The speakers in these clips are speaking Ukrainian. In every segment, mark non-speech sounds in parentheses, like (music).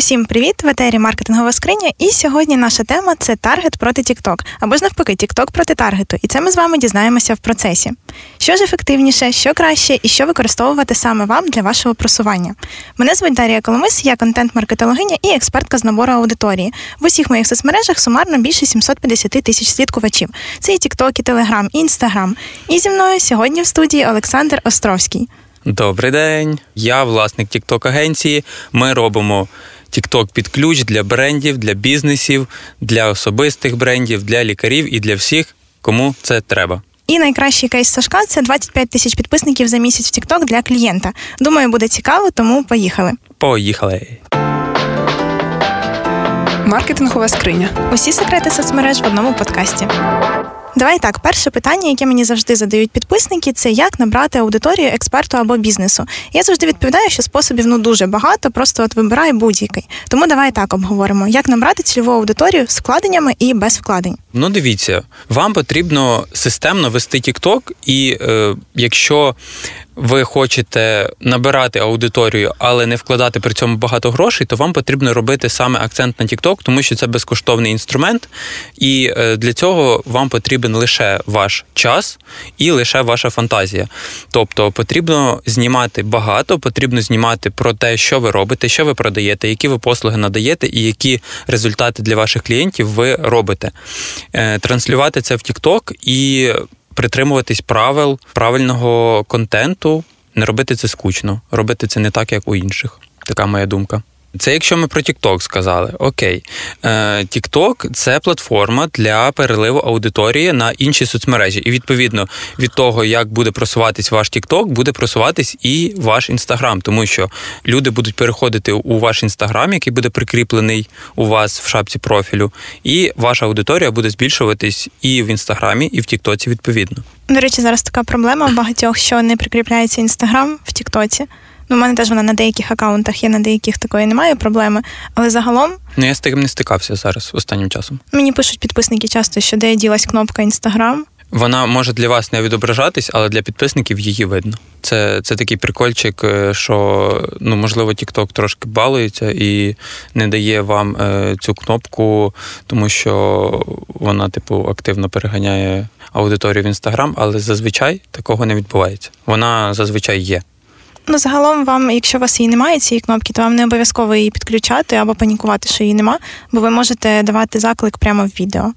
Усім привіт! В етері маркетингова скриня. І сьогодні наша тема це таргет проти TikTok, або ж навпаки, TikTok проти таргету. І це ми з вами дізнаємося в процесі. Що ж ефективніше, що краще і що використовувати саме вам для вашого просування. Мене звуть Дарія Коломис, я контент-маркетологиня і експертка з набору аудиторії. В усіх моїх соцмережах сумарно більше 750 тисяч слідкувачів. Це і TikTok, і Telegram, і Instagram. І зі мною сьогодні в студії Олександр Островський. Добрий день, я власник TikTok агенції. Ми робимо TikTok під ключ для брендів, для бізнесів, для особистих брендів, для лікарів і для всіх, кому це треба. І найкращий кейс Сашка це 25 тисяч підписників за місяць в TikTok для клієнта. Думаю, буде цікаво, тому поїхали. Поїхали. Маркетингова скриня. Усі секрети соцмереж в одному подкасті. Давай так, перше питання, яке мені завжди задають підписники, це як набрати аудиторію експерту або бізнесу. Я завжди відповідаю, що способів ну дуже багато, просто от вибирай будь-який. Тому давай так обговоримо, як набрати цільову аудиторію з вкладеннями і без вкладень. Ну, дивіться, вам потрібно системно вести TikTok, і е, якщо ви хочете набирати аудиторію, але не вкладати при цьому багато грошей, то вам потрібно робити саме акцент на TikTok, тому що це безкоштовний інструмент, і е, для цього вам потрібен лише ваш час і лише ваша фантазія. Тобто потрібно знімати багато, потрібно знімати про те, що ви робите, що ви продаєте, які ви послуги надаєте, і які результати для ваших клієнтів ви робите. Е, транслювати це в TikTok і притримуватись правил правильного контенту, не робити це скучно, робити це не так, як у інших. Така моя думка. Це якщо ми про TikTok сказали, окей. Е, TikTok – це платформа для переливу аудиторії на інші соцмережі. І відповідно від того, як буде просуватись ваш TikTok, буде просуватись і ваш Instagram, тому що люди будуть переходити у ваш Instagram, який буде прикріплений у вас в шапці профілю, і ваша аудиторія буде збільшуватись і в інстаграмі, і в Тіктоці відповідно. До речі, зараз така проблема в багатьох, що не прикріпляється інстаграм в Тіктоці. Ну, у мене теж вона на деяких акаунтах є, на деяких такої немає проблеми. Але загалом. Ну, я з таким не стикався зараз останнім часом. Мені пишуть підписники часто, що де ділась кнопка Інстаграм. Вона може для вас не відображатись, але для підписників її видно. Це це такий прикольчик, е, що ну можливо TikTok трошки балується і не дає вам е, цю кнопку, тому що вона, типу, активно переганяє аудиторію в інстаграм, але зазвичай такого не відбувається. Вона зазвичай є. Ну, загалом вам, якщо у вас її немає, цієї кнопки, то вам не обов'язково її підключати або панікувати, що її нема, бо ви можете давати заклик прямо в відео,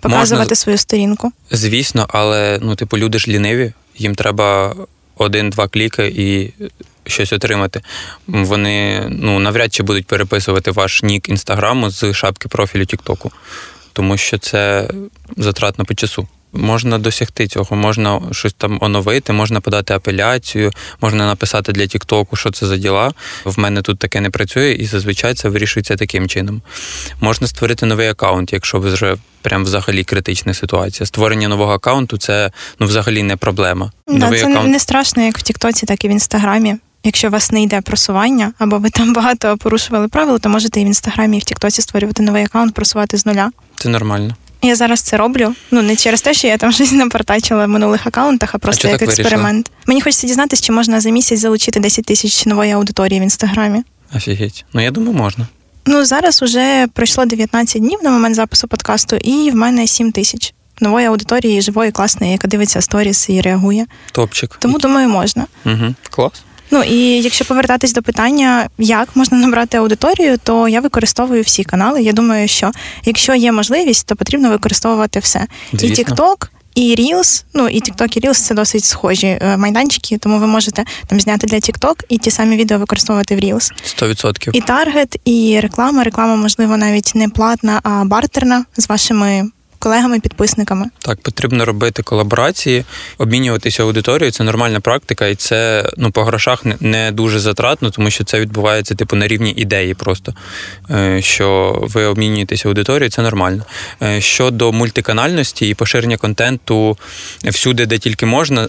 показувати Можна, свою сторінку. Звісно, але ну, типу, люди ж ліниві, їм треба один-два кліки і щось отримати. Вони ну, навряд чи будуть переписувати ваш нік інстаграму з шапки профілю Тіктоку, тому що це затратно по часу. Можна досягти цього, можна щось там оновити, можна подати апеляцію, можна написати для Тіктоку, що це за діла. В мене тут таке не працює, і зазвичай це вирішується таким чином. Можна створити новий аккаунт, якщо ви вже прям взагалі критична ситуація. Створення нового аккаунту це ну взагалі не проблема. Да, новий Це аккаунт... не страшно, як в Тіктоці, так і в інстаграмі. Якщо у вас не йде просування, або ви там багато порушували правила, то можете і в інстаграмі, і в Тіктоці створювати новий аккаунт, просувати з нуля. Це нормально. Я зараз це роблю. Ну не через те, що я там (laughs) щось напортачила в минулих акаунтах, а просто а як експеримент. Вирішила? Мені хочеться дізнатися, чи можна за місяць залучити 10 тисяч нової аудиторії в інстаграмі. Офігеть. Ну я думаю, можна. Ну зараз вже пройшло 19 днів на момент запису подкасту, і в мене 7 тисяч нової аудиторії живої, класної, яка дивиться сторіс і реагує. Топчик. Тому думаю, можна. Угу. Клас. Ну і якщо повертатись до питання, як можна набрати аудиторію, то я використовую всі канали. Я думаю, що якщо є можливість, то потрібно використовувати все. Звісно. І TikTok, і Reels, ну і TikTok, і Reels – це досить схожі е, майданчики, тому ви можете там зняти для TikTok і ті самі відео використовувати в Reels. 100%. І таргет, і реклама. Реклама, можливо, навіть не платна, а бартерна з вашими колегами-підписниками. Так, потрібно робити колаборації, обмінюватися аудиторією. Це нормальна практика, і це ну по грошах не дуже затратно, тому що це відбувається типу на рівні ідеї. Просто е, що ви обмінюєтеся аудиторією, це нормально. Е, щодо мультиканальності і поширення контенту всюди, де тільки можна.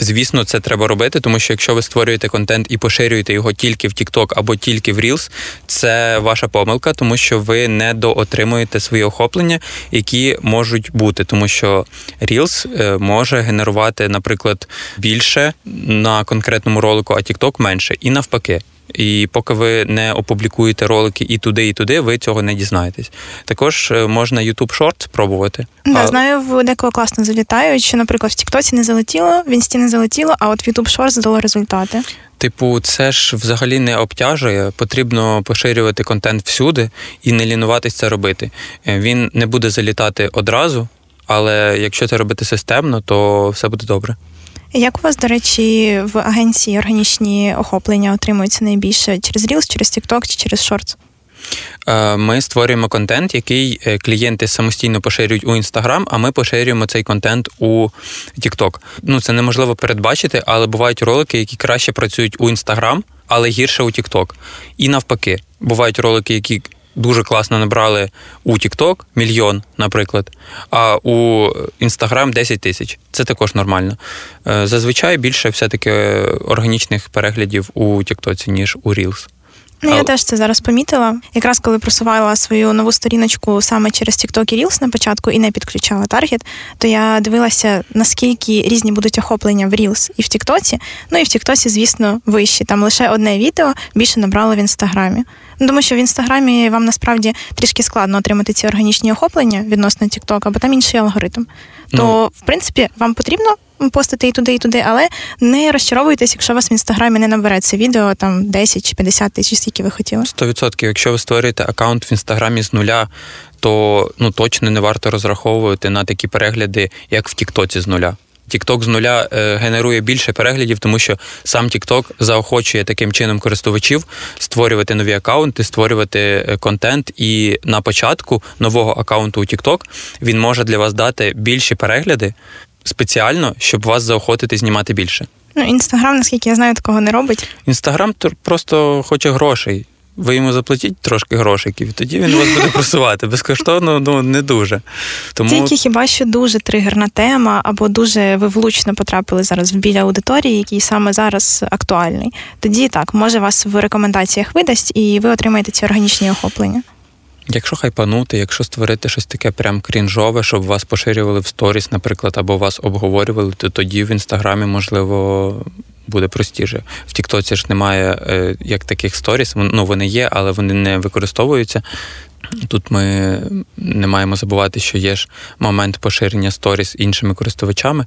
Звісно, це треба робити, тому що якщо ви створюєте контент і поширюєте його тільки в TikTok або тільки в Reels, це ваша помилка, тому що ви не доотримуєте свої охоплення, які можуть бути, тому що Reels е, може генерувати, наприклад, більше на конкретному ролику, а TikTok менше, і навпаки. І поки ви не опублікуєте ролики і туди, і туди, ви цього не дізнаєтесь. Також е, можна YouTube Shorts спробувати. Да, А- знаю, в декого класно залітають, що, наприклад, в Тіктоці не залетіло, в Інсті не залетіло, а от в YouTube Shorts дало результати. Типу, це ж взагалі не обтяжує. Потрібно поширювати контент всюди і не лінуватись це робити. Е, Він не буде залітати одразу, але якщо це робити системно, то все буде добре. Як у вас, до речі, в агенції органічні охоплення отримуються найбільше через Reels, через TikTok чи через Shorts? Е, Ми створюємо контент, який е, клієнти самостійно поширюють у Instagram, а ми поширюємо цей контент у TikTok. Ну це неможливо передбачити, але бувають ролики, які краще працюють у Instagram, але гірше у TikTok. І навпаки, бувають ролики, які дуже класно набрали у TikTok, мільйон, наприклад, а у Instagram 10 тисяч. Це також нормально. Е, Зазвичай більше все-таки органічних переглядів у TikTok, ніж у Reels. Ну, я теж це зараз помітила. Якраз коли просувала свою нову сторіночку саме через TikTok і Reels на початку і не підключала таргет, то я дивилася, наскільки різні будуть охоплення в Reels і в TikTok. Ну і в TikTok, звісно, вищі. Там лише одне відео більше набрало в інстаграмі. Ну, тому що в інстаграмі вам насправді трішки складно отримати ці органічні охоплення відносно TikTok, бо там інший алгоритм. То, Ну. в принципі, вам потрібно постити і туди, і туди, але не розчаровуйтесь, якщо у вас в інстаграмі не набере це відео там 10 чи 50 тисяч, скільки ви хотіли. 100%. Якщо ви створюєте аккаунт в інстаграмі з нуля, то ну точно не варто розраховувати на такі перегляди, як в Тіктоці з нуля. Тікток з нуля е, генерує більше переглядів, тому що сам Тікток заохочує таким чином користувачів створювати нові акаунти, створювати е, контент. І на початку нового акаунту у Тікток він може для вас дати більші перегляди спеціально, щоб вас заохотити знімати більше. Ну, інстаграм, наскільки я знаю, такого не робить. Інстаграм просто хоче грошей. Ви йому заплатіть трошки грошиків, тоді він вас буде просувати. Безкоштовно ну не дуже. Тому Тільки хіба що дуже тригерна тема, або дуже ви влучно потрапили зараз в біля аудиторії, який саме зараз актуальний. Тоді так, може вас в рекомендаціях видасть, і ви отримаєте ці органічні охоплення. якщо хайпанути, якщо створити щось таке прям крінжове, щоб вас поширювали в сторіс, наприклад, або вас обговорювали, то тоді в інстаграмі можливо. Буде простіше. В Тіктоці ж немає е, як таких сторіс. Ну, вони є, але вони не використовуються. Тут ми не маємо забувати, що є ж момент поширення сторіс іншими користувачами,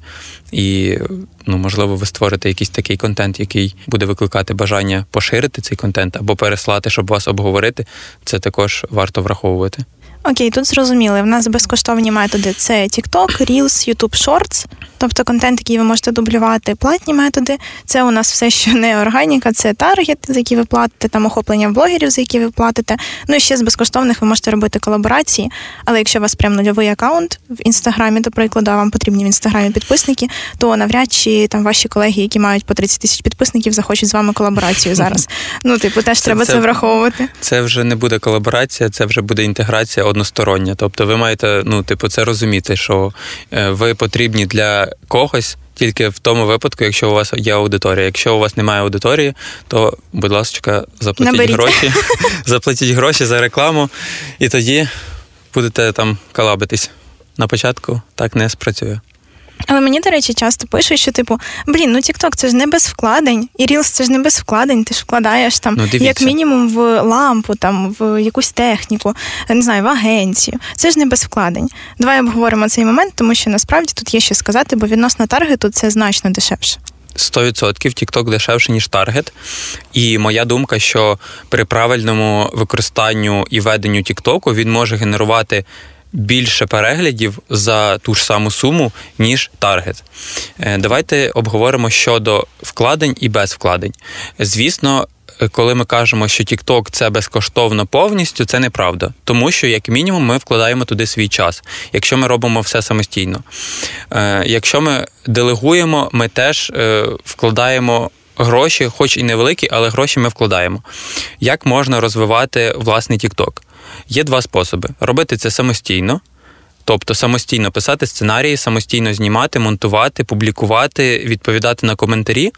і ну, можливо, ви створите якийсь такий контент, який буде викликати бажання поширити цей контент або переслати, щоб вас обговорити. Це також варто враховувати. Окей, тут зрозуміли. В нас безкоштовні методи це TikTok, Reels, YouTube Shorts, тобто контент, який ви можете дублювати, платні методи. Це у нас все, що не органіка, це таргет, за які ви платите, там охоплення блогерів, за які ви платите. Ну і ще з безкоштовних ви можете робити колаборації. Але якщо у вас прям нульовий аккаунт в інстаграмі, до прикладу, а вам потрібні в інстаграмі підписники, то навряд чи там ваші колеги, які мають по 30 тисяч підписників, захочуть з вами колаборацію зараз. (laughs) Ну, типу, теж треба це враховувати. Це вже не буде колаборація, це вже буде інтеграція одностороння. Тобто, ви маєте ну, типу, це розуміти, що е, ви потрібні для когось. Тільки в тому випадку, якщо у вас є аудиторія. Якщо у вас немає аудиторії, то, будь ласка, заплатіть Наберіть. гроші, (laughs) заплатіть гроші за рекламу, і тоді будете там калабитись. На початку так не спрацює. Але мені, до речі, часто пишуть, що типу, блін, ну TikTok це ж не без вкладень, і Reels це ж не без вкладень. Ти ж вкладаєш там Ну, як мінімум в лампу, там в якусь техніку, не знаю, в агенцію. Це ж не без вкладень. Давай обговоримо цей момент, тому що насправді тут є що сказати, бо відносно таргету це значно дешевше. 100% TikTok дешевше, ніж таргет. І моя думка, що при правильному використанню і веденню TikTok він може генерувати більше переглядів за ту ж саму суму, ніж таргет. Е, Давайте обговоримо щодо вкладень і без вкладень. Звісно. е, Коли ми кажемо, що TikTok це безкоштовно повністю, це неправда, тому що як мінімум ми вкладаємо туди свій час, якщо ми робимо все самостійно. Е, Якщо ми делегуємо, ми теж вкладаємо гроші, хоч і невеликі, але гроші ми вкладаємо. Як можна розвивати власний TikTok? Є два способи: робити це самостійно. Тобто самостійно писати сценарії, самостійно знімати, монтувати, публікувати, відповідати на коментарі,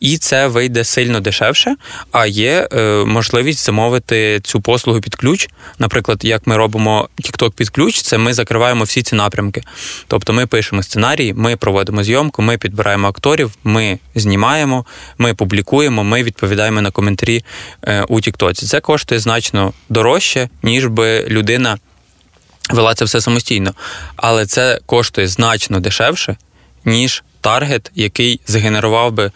і це вийде сильно дешевше. А є е, можливість замовити цю послугу під ключ. Наприклад, як ми робимо TikTok під ключ, це ми закриваємо всі ці напрямки. Тобто ми пишемо сценарії, ми проводимо зйомку, ми підбираємо акторів, ми знімаємо, ми публікуємо, ми відповідаємо на коментарі е, у Тіктоці. Це коштує значно дорожче, ніж би людина вела це все самостійно. Але це коштує значно дешевше, ніж таргет, який згенерував би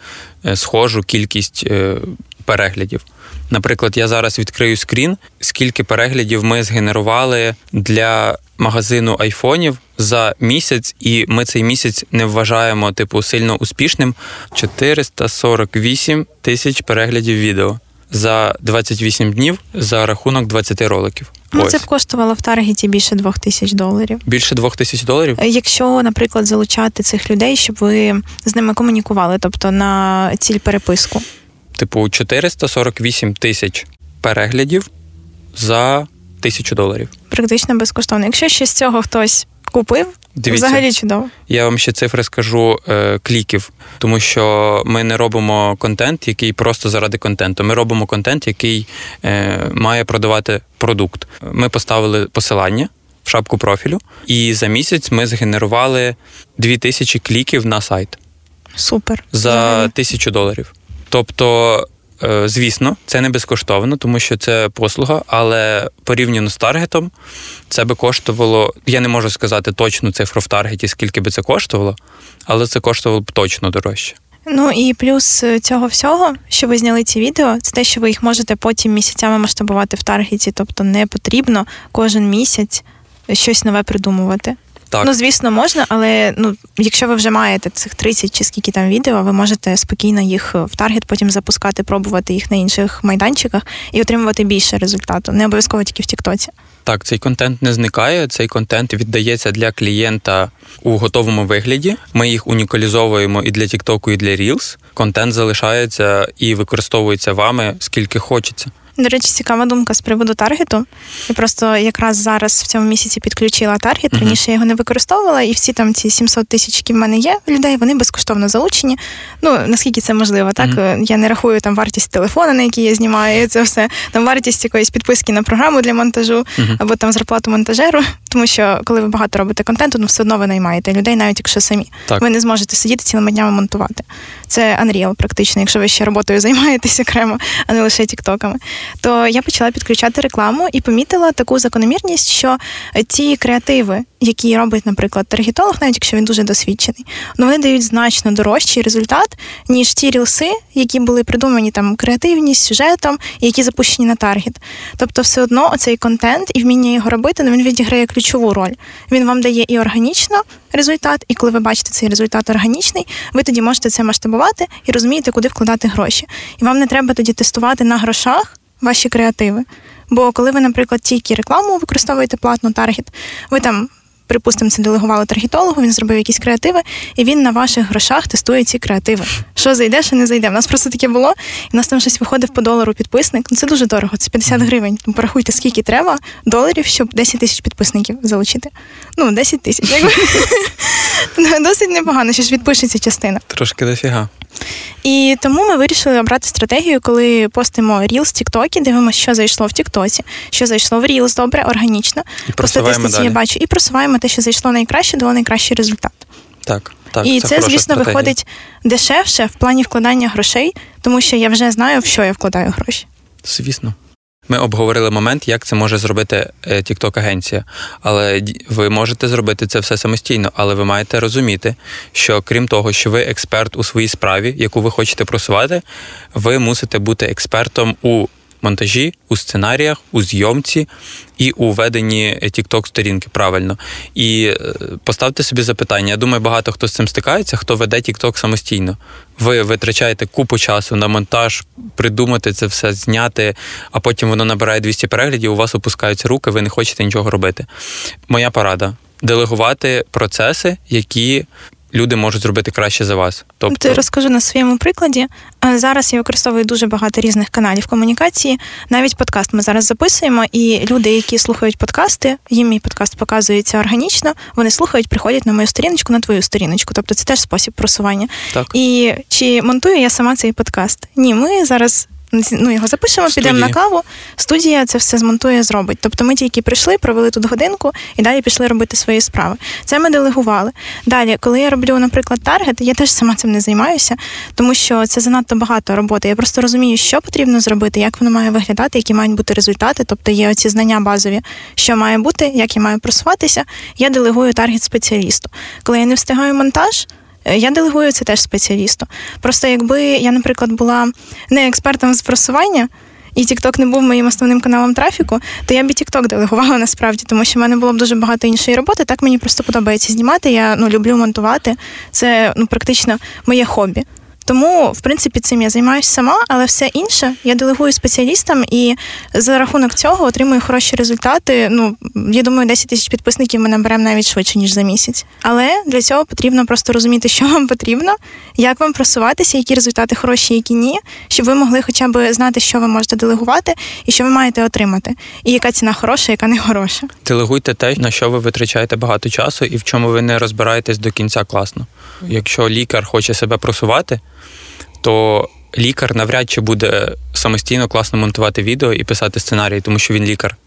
е, схожу кількість е, переглядів. Наприклад, я зараз відкрию скрін, скільки переглядів ми згенерували для магазину айфонів за місяць, і ми цей місяць не вважаємо типу сильно успішним. 448 тисяч переглядів відео за 28 днів за рахунок 20 роликів. Ну, Ось. це б коштувало в таргеті більше двох тисяч доларів. Більше двох тисяч доларів. Е, Якщо, наприклад, залучати цих людей, щоб ви з ними комунікували, тобто на ціль переписку. Типу 448 тисяч переглядів за тисячу доларів. Практично безкоштовно. Якщо ще з цього хтось купив, Дивіться. взагалі чудово. Я вам ще цифри скажу е, кліків, тому що ми не робимо контент, який просто заради контенту. Ми робимо контент, який е, має продавати продукт. Ми поставили посилання в шапку профілю, і за місяць ми згенерували 2000 кліків на сайт Супер. за тисячу доларів. Тобто, звісно, це не безкоштовно, тому що це послуга, але порівняно з таргетом, це би коштувало. Я не можу сказати точну цифру в таргеті, скільки би це коштувало, але це коштувало б точно дорожче. Ну і плюс е, цього всього, що ви зняли ці відео, це те, що ви їх можете потім місяцями масштабувати в таргеті. Тобто не потрібно кожен місяць щось нове придумувати. Так, Ну, звісно, можна, але ну, якщо ви вже маєте цих 30 чи скільки там відео, ви можете спокійно їх в таргет потім запускати, пробувати їх на інших майданчиках і отримувати більше результату. Не обов'язково тільки в Тіктоці. так, цей контент не зникає. Цей контент віддається для клієнта у готовому вигляді. Ми їх унікалізовуємо і для TikTok, і для Reels. Контент залишається і використовується вами скільки хочеться. До речі, цікава думка з приводу таргету. Я просто якраз зараз в цьому місяці підключила таргет. Раніше я його не використовувала, і всі там ці 700 тисяч, які в мене є людей, вони безкоштовно залучені. Ну наскільки це можливо, так. Е, я не рахую там вартість телефона, на який я знімаю це все. Там вартість якоїсь підписки на програму для монтажу Мгм. або там зарплату монтажеру. Тому що коли ви багато робите контенту, ну все одно ви наймаєте людей, навіть якщо самі. Так. Ви не зможете сидіти цілими днями монтувати. Це Unreal практично, якщо ви ще роботою займаєтесь окремо, а не лише тіктоками. То я почала підключати рекламу і помітила таку закономірність, що ті креативи, які робить, наприклад, таргетолог, навіть якщо він дуже досвідчений, ну вони дають значно дорожчий результат, ніж ті рілси, які були придумані там креативність, сюжетом, які запущені на таргет. Тобто, все одно оцей контент і вміння його робити, ну він відіграє ключову роль. Він вам дає і органічно результат, і коли ви бачите цей результат органічний, ви тоді можете це масштабувати і розумієте, куди вкладати гроші. І вам не треба тоді тестувати на грошах ваші креативи. Бо коли ви, наприклад, тільки рекламу використовуєте платну таргет, ви там. Припустимо, це делегували таргетологу, він зробив якісь креативи, і він на ваших грошах тестує ці креативи. Що зайде, що не зайде. У нас просто таке було, і в нас там щось виходив по долару підписник. Ну це дуже дорого, це 50 гривень. Тому порахуйте, скільки треба доларів, щоб 10 тисяч підписників залучити. Ну, 10 тисяч. якби. (laughs) Досить непогано, що ж відпишеться частина. Трошки дофіга. І тому ми вирішили обрати стратегію, коли постимо Reels, тіктоки, дивимося, що зайшло в Тіктоці, що зайшло в Reels, добре, органічно. І По статистиці далі. я бачу, і просуваємо те, що зайшло найкраще, дало найкращий результат. Так, так. і це, хороша звісно, стратегія. виходить дешевше в плані вкладання грошей, тому що я вже знаю, в що я вкладаю гроші. Звісно. Ми обговорили момент, як це може зробити tiktok агенція Але ви можете зробити це все самостійно, але ви маєте розуміти, що крім того, що ви експерт у своїй справі, яку ви хочете просувати, ви мусите бути експертом у монтажі, у сценаріях, у зйомці і у веденні tiktok сторінки правильно. І е, поставте собі запитання. Я думаю, багато хто з цим стикається, хто веде TikTok самостійно. Ви витрачаєте купу часу на монтаж, придумати це все, зняти, а потім воно набирає 200 переглядів, у вас опускаються руки, ви не хочете нічого робити. Моя порада делегувати процеси, які люди можуть зробити краще за вас. Тобто, Ти розкажу на своєму прикладі. Е, Зараз я використовую дуже багато різних каналів комунікації. Навіть подкаст ми зараз записуємо, і люди, які слухають подкасти, їм мій подкаст показується органічно. Вони слухають, приходять на мою сторіночку, на твою сторіночку. Тобто це теж спосіб просування. так. І чи монтую я сама цей подкаст? Ні, ми зараз. Ну, його запишемо, підемо на каву. Студія це все змонтує, зробить. Тобто ми тільки прийшли, провели тут годинку і далі пішли робити свої справи. Це ми делегували. Далі, коли я роблю, наприклад, таргет, я теж сама цим не займаюся, тому що це занадто багато роботи. Я просто розумію, що потрібно зробити, як воно має виглядати, які мають бути результати. Тобто є оці знання базові, що має бути, як я маю просуватися. Я делегую таргет спеціалісту. Коли я не встигаю монтаж. Е, Я делегую це теж спеціалісту. Просто якби я, наприклад, була не експертом з просування, і TikTok не був моїм основним каналом трафіку, то я б і TikTok делегувала (laughs) насправді, тому що в мене було б дуже багато іншої роботи. Так мені просто подобається знімати. Я ну люблю монтувати. Це ну практично моє хобі. Тому, в принципі, цим я займаюся сама, але все інше я делегую спеціалістам і за рахунок цього отримую хороші результати. Ну, я думаю, 10 тисяч підписників ми наберемо навіть швидше, ніж за місяць. Але для цього потрібно просто розуміти, що вам потрібно, як вам просуватися, які результати хороші, які ні, щоб ви могли хоча б знати, що ви можете делегувати і що ви маєте отримати, і яка ціна хороша, яка не хороша. Делегуйте те, на що ви витрачаєте багато часу і в чому ви не розбираєтесь до кінця класно. Якщо лікар хоче себе просувати, то лікар навряд чи буде самостійно класно монтувати відео і писати сценарій, тому що він лікар.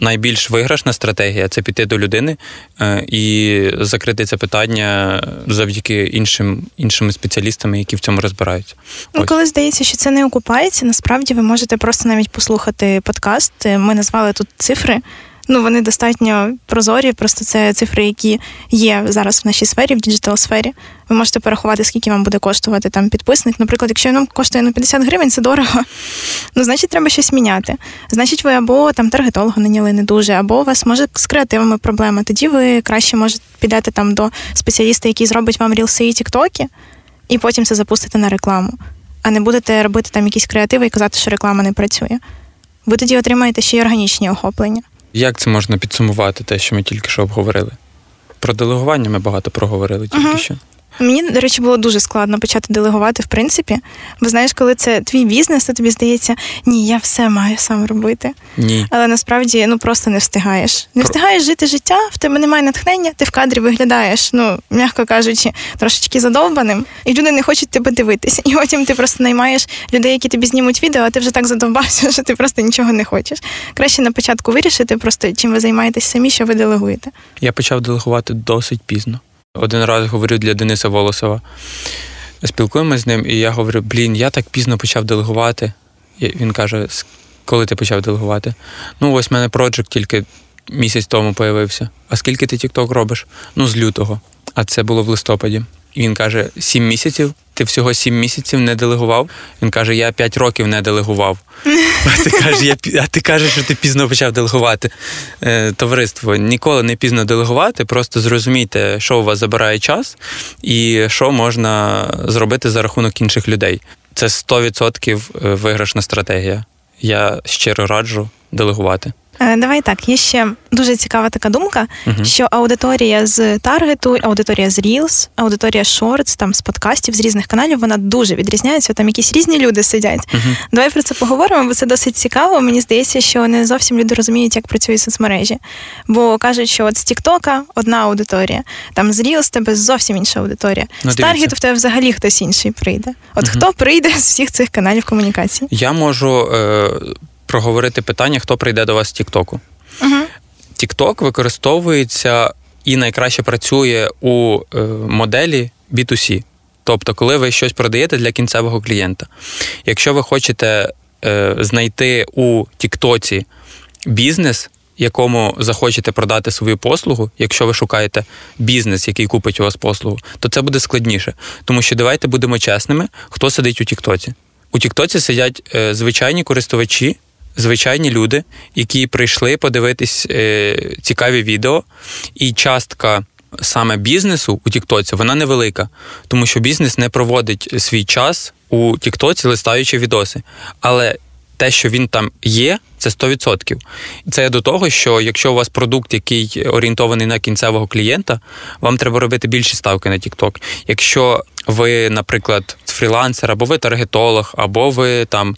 Найбільш виграшна стратегія це піти до людини е, і закрити це питання завдяки іншим іншими спеціалістами, які в цьому розбираються. Ну, Ось. коли здається, що це не окупається, насправді ви можете просто навіть послухати подкаст. Ми назвали тут цифри. Ну, вони достатньо прозорі, просто це цифри, які є зараз в нашій сфері, в digital сфері. Ви можете порахувати, скільки вам буде коштувати там підписник. Наприклад, якщо він коштує на 50 гривень, це дорого. Ну, значить, треба щось міняти. Значить, ви або там таргетолога наняли не дуже, або у вас може з креативами проблема. Тоді ви краще може підете там до спеціаліста, який зробить вам рілси і тіктоки, і потім це запустите на рекламу. А не будете робити там якісь креативи і казати, що реклама не працює. Ви тоді отримаєте ще й органічні охоплення. Як це можна підсумувати, те, що ми тільки що обговорили? Про делегування ми багато проговорили тільки Ага. що. Мені, до речі, було дуже складно почати делегувати, в принципі. Бо знаєш, коли це твій бізнес, то тобі здається, ні, я все маю сам робити. Ні. Але насправді ну просто не встигаєш. Не встигаєш жити життя, в тебе немає натхнення, ти в кадрі виглядаєш, ну м'яко кажучи, трошечки задовбаним, і люди не хочуть тебе дивитися. І потім ти просто наймаєш людей, які тобі знімуть відео, а ти вже так задовбався, (laughs) що ти просто нічого не хочеш. Краще на початку вирішити, просто чим ви займаєтесь самі, що ви делегуєте. Я почав делегувати досить пізно. Один раз говорю для Дениса Волосова. Спілкуємося з ним, і я говорю: блін, я так пізно почав делегувати. Він каже: коли ти почав делегувати? Ну, ось в мене проджект тільки місяць тому появився. А скільки ти TikTok робиш? Ну, з лютого. А це було в листопаді. Він каже: сім місяців. Ти всього сім місяців не делегував. Він каже: я п'ять років не делегував. А ти кажеш, я, а ти кажеш, що ти пізно почав делегувати. Е, товариство, ніколи не пізно делегувати, просто зрозумійте, що у вас забирає час і що можна зробити за рахунок інших людей. Це 100% виграшна стратегія. Я щиро раджу делегувати. Е, Давай так, є ще дуже цікава така думка, Мгм. що аудиторія з таргету, аудиторія з Reels, аудиторія Shorts, там з подкастів, з різних каналів, вона дуже відрізняється. Там якісь різні люди сидять. Мгм. Давай про це поговоримо, бо це досить цікаво. Мені здається, що не зовсім люди розуміють, як працюють соцмережі. Бо кажуть, що от з Тіктока одна аудиторія, там з Reels тебе зовсім інша аудиторія. Ну, з таргету в тебе взагалі хтось інший прийде. От Мгм. хто прийде з всіх цих каналів комунікації? Я можу е, проговорити питання, хто прийде до вас з Тіктоку. Угу. TikTok використовується і найкраще працює у е, моделі B2C. Тобто, коли ви щось продаєте для кінцевого клієнта. Якщо ви хочете е, знайти у Тіктоці бізнес, якому захочете продати свою послугу, якщо ви шукаєте бізнес, який купить у вас послугу, то це буде складніше. Тому що давайте будемо чесними, хто сидить у Тіктоці. У Тіктоці сидять е, звичайні користувачі, звичайні люди, які прийшли подивитись е, цікаві відео, і частка. Саме бізнесу у Тіктоці вона невелика, тому що бізнес не проводить свій час у Тіктоці, листаючи відоси. Але те, що він там є, це 100%. Це до того, що якщо у вас продукт, який орієнтований на кінцевого клієнта, вам треба робити більші ставки на TikTok. Якщо ви, наприклад, фрілансер, або ви таргетолог, або ви там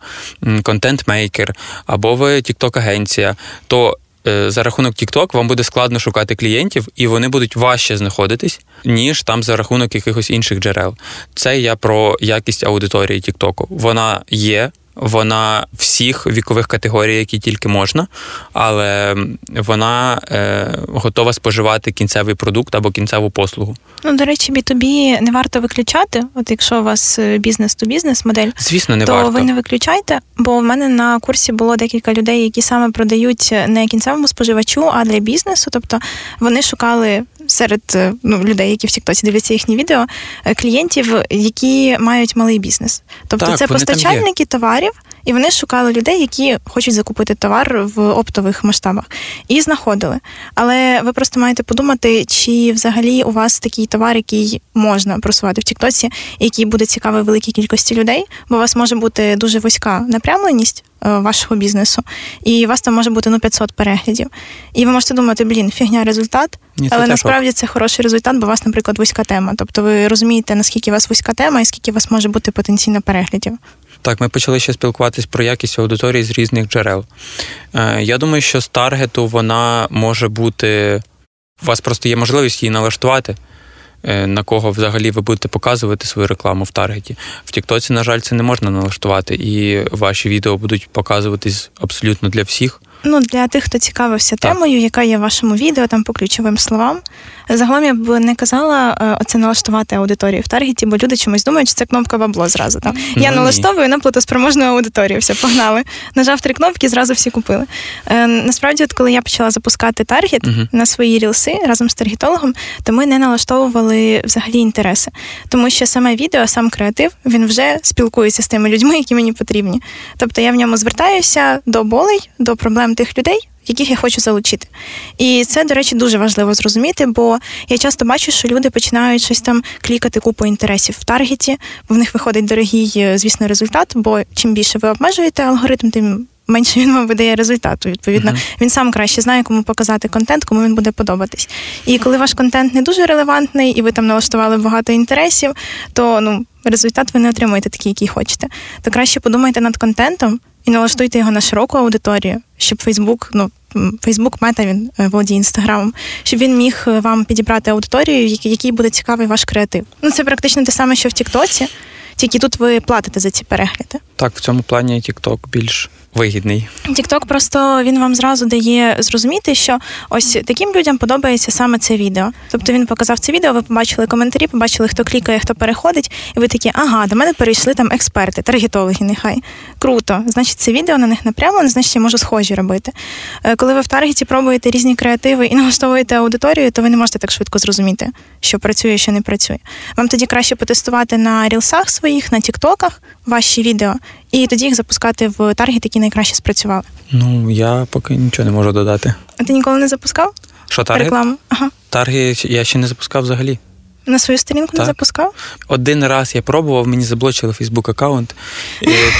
контент-мейкер, або ви Тікток-агенція, то е, за рахунок TikTok вам буде складно шукати клієнтів, і вони будуть важче знаходитись, ніж там за рахунок якихось інших джерел. Це я про якість аудиторії TikTok. Вона є. Вона всіх вікових категорій, які тільки можна, але вона е, готова споживати кінцевий продукт або кінцеву послугу. Ну, до речі, B2B не варто виключати. От якщо у вас бізнес-то-бізнес модель, звісно, не то варто. ви не виключайте. Бо в мене на курсі було декілька людей, які саме продають не кінцевому споживачу, а для бізнесу. Тобто вони шукали серед ну, людей, які в Тіктоці дивляться їхні відео, клієнтів, які мають малий бізнес. Тобто так, це постачальники товарів. І вони шукали людей, які хочуть закупити товар в оптових масштабах, і знаходили. Але ви просто маєте подумати, чи взагалі у вас такий товар, який можна просувати в Тіктоці, який буде цікавий великій кількості людей, бо у вас може бути дуже вузька напрямленість. Вашого бізнесу, і у вас там може бути ну 500 переглядів. І ви можете думати, блін, фігня результат, Ні, але це насправді це хороший результат, бо у вас, наприклад, вузька тема. Тобто ви розумієте, наскільки у вас вузька тема і скільки у вас може бути потенційно переглядів. Так, ми почали ще спілкуватись про якість аудиторії з різних джерел. Е, Я думаю, що з таргету вона може бути. У вас просто є можливість її налаштувати, е, на кого взагалі ви будете показувати свою рекламу в таргеті. В Тіктоці, на жаль, це не можна налаштувати, і ваші відео будуть показуватись абсолютно для всіх. Ну, для тих, хто цікавився так. темою, яка є в вашому відео, там по ключовим словам. Загалом я б не казала е, оце налаштувати аудиторію в таргеті, бо люди чомусь думають, що це кнопка бабло зразу. Там. Ну, я налаштовую на платоспроможну аудиторію. Все, погнали. Нажав три кнопки, зразу всі купили. Е, насправді, от коли я почала запускати таргет uh-huh. на свої рілси разом з таргетологом, то ми не налаштовували взагалі інтереси. Тому що саме відео, сам креатив, він вже спілкується з тими людьми, які мені потрібні. Тобто я в ньому звертаюся до болей, до проблем тих людей, яких я хочу залучити. І це, до речі, дуже важливо зрозуміти, бо я часто бачу, що люди починають щось там клікати купу інтересів в таргеті, бо в них виходить дорогий, звісно, результат, бо чим більше ви обмежуєте алгоритм, тим. Менше він вам видає результату. Відповідно, uh-huh. він сам краще знає, кому показати контент, кому він буде подобатись. І коли ваш контент не дуже релевантний, і ви там налаштували багато інтересів, то ну результат ви не отримуєте такий, який хочете. То краще подумайте над контентом і налаштуйте його на широку аудиторію, щоб Фейсбук, ну Фейсбук мета він володіє інстаграмом, щоб він міг вам підібрати аудиторію, якій буде цікавий ваш креатив. Ну це практично те саме, що в Тіктоці, тільки тут ви платите за ці перегляди. Так, в цьому плані Тікток більш вигідний. Тікток просто він вам зразу дає зрозуміти, що ось таким людям подобається саме це відео. Тобто він показав це відео, ви побачили коментарі, побачили, хто клікає, хто переходить, і ви такі, ага, до мене перейшли там експерти, таргетологи, нехай. Круто. Значить, це відео на них напрямлено, значить, я можу схожі робити. Коли ви в таргеті пробуєте різні креативи і (laughs) налаштовуєте аудиторію, то ви не можете так швидко зрозуміти, що працює, що не працює. Вам тоді краще потестувати на рілсах своїх, на тіктоках ваші відео, і тоді їх запускати в таргет, які найкраще спрацювали. Ну, я поки нічого не можу додати. А ти ніколи не запускав? Що таргет? Рекламу? Ага. Таргет я ще не запускав взагалі. На свою сторінку так. не запускав? Один раз я пробував, мені заблочили Фейсбук аккаунт.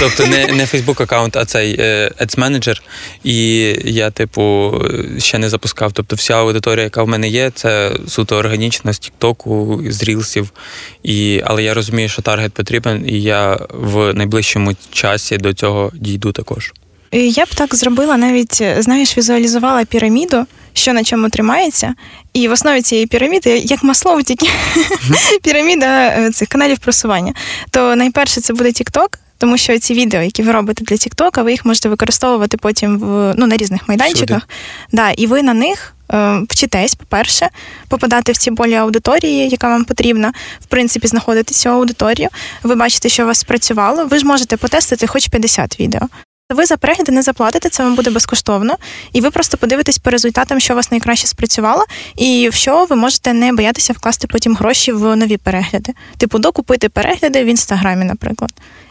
Тобто не не Фейсбук аккаунт, а цей Ads Manager. І я, типу, ще не запускав. Тобто, вся аудиторія, яка в мене є, це суто органічна з Тіктоку, з Рілсів. І, Але я розумію, що таргет потрібен, і я в найближчому часі до цього дійду також. Я б так зробила, навіть знаєш, візуалізувала піраміду, що на чому тримається, і в основі цієї піраміди, як маслоу, тільки (laughs) піраміда цих каналів просування. То найперше це буде TikTok, тому що ці відео, які ви робите для TikTok, ви їх можете використовувати потім в ну на різних майданчиках. Да, І ви на них. Вчитесь, по-перше, попадати в ці болі аудиторії, яка вам потрібна, в принципі, знаходити цю аудиторію. Ви бачите, що у вас спрацювало. Ви ж можете потестити хоч 50 відео. Ви за перегляди не заплатите, це вам буде безкоштовно, і ви просто подивитесь по результатам, що у вас найкраще спрацювало, і в що ви можете не боятися вкласти потім гроші в нові перегляди. Типу, докупити перегляди в інстаграмі, наприклад.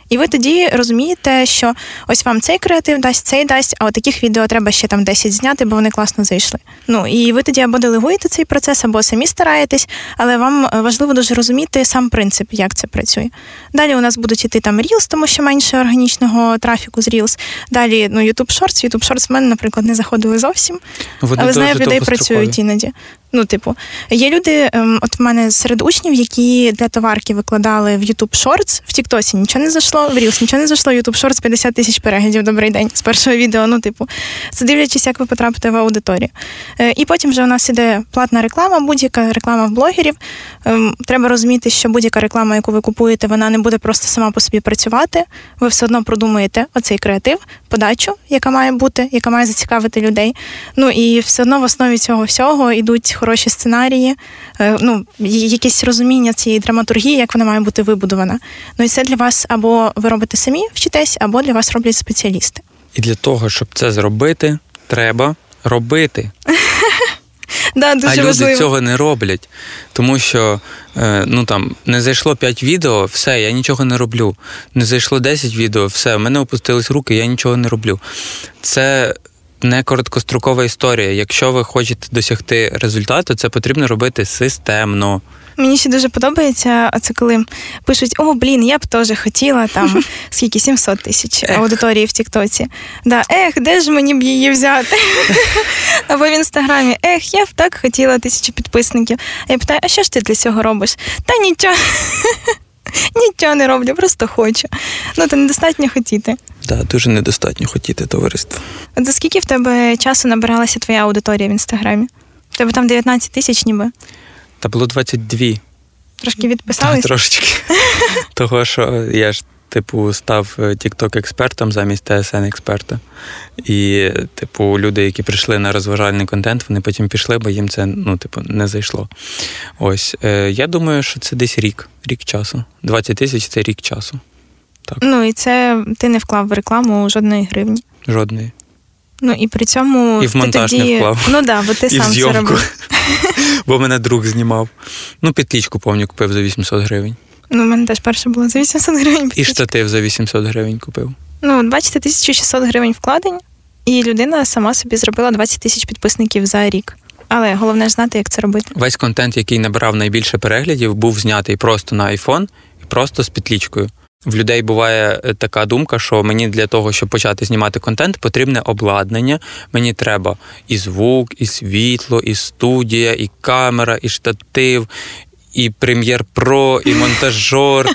І ви тоді розумієте, що ось вам цей креатив дасть, цей дасть, а от таких відео треба ще там 10 зняти, бо вони класно зайшли. Ну і ви тоді або делегуєте цей процес, або самі стараєтесь, але вам е, важливо дуже розуміти сам принцип, як це працює. Далі у нас будуть іти там Reels, тому що менше органічного трафіку з Reels. Далі ну YouTube Shorts. YouTube Shorts в мене, наприклад, не заходили зовсім. Вони Але знаю, людей працюють іноді. Ну, типу, є люди, ем, от в мене серед учнів, які для товарки викладали в YouTube Shorts, в Тіктосі нічого не зайшло, в Reels нічого не зайшло, YouTube Shorts 50 тисяч переглядів, добрий день з першого відео. Ну, типу, це дивлячись, як ви потрапите в аудиторію. Е, І потім вже у нас іде платна реклама, будь-яка реклама в блогерів. Ем, Треба розуміти, що будь-яка реклама, яку ви купуєте, вона не буде просто сама по собі працювати. Ви все одно продумуєте оцей креатив, подачу, яка має бути, яка має зацікавити людей. Ну і все одно в основі цього всього йдуть хороші сценарії, е, ну якесь розуміння цієї драматургії, як вона має бути вибудована. Ну і це для вас або ви робите самі, вчитесь, або для вас роблять спеціалісти. І для того, щоб це зробити, треба робити. (laughs) Да, дуже а люди важливо. цього не роблять, тому що е, ну там не зайшло 5 відео, все, я нічого не роблю. Не зайшло 10 відео, все, в мене опустились руки, я нічого не роблю. Це не короткострокова історія. Якщо ви хочете досягти результату, це потрібно робити системно. Мені ще дуже подобається, а це коли пишуть: О, блін, я б теж хотіла там (laughs) скільки 700 тисяч аудиторії в Тіктоці. Да, ех, де ж мені б її взяти? (laughs) Або в інстаграмі, ех, я б так хотіла тисячу підписників. А я питаю, а що ж ти для цього робиш? Та нічого. (laughs) Нічого не роблю, просто хочу. Ну, то недостатньо хотіти. Да, дуже недостатньо хотіти товариство. От за скільки в тебе часу набиралася твоя аудиторія в інстаграмі? В тебе там 19 тисяч ніби. Та було 22. Трошки Та, трошечки. (laughs) Того, що я ж, типу, став тікток експертом замість ТСН експерта. І, типу, люди, які прийшли на розважальний контент, вони потім пішли, бо їм це ну, типу, не зайшло. Ось. Е, я думаю, що це десь рік, рік часу. 20 тисяч це рік часу. Ну і це ти не вклав в рекламу жодної гривні. Жодної. Ну і при цьому І в ти монтаж тоді... не вклав. Ну да, бо ти І сам це робив. (laughs) Бо мене друг знімав. Ну, підлічку, повню, купив за 800 гривень. Ну, у мене теж перше було за 800 гривень. І штатив за 800 гривень купив. Ну, от бачите, 1600 гривень вкладень, і людина сама собі зробила 20 тисяч підписників за рік. Але головне ж знати, як це робити. Весь контент, який набирав найбільше переглядів, був знятий просто на iPhone і просто з підлічкою. В людей буває е, така думка, що мені для того, щоб почати знімати контент, потрібне обладнання. Мені треба і звук, і світло, і студія, і камера, і штатив, і прем'єр Про, і монтажор,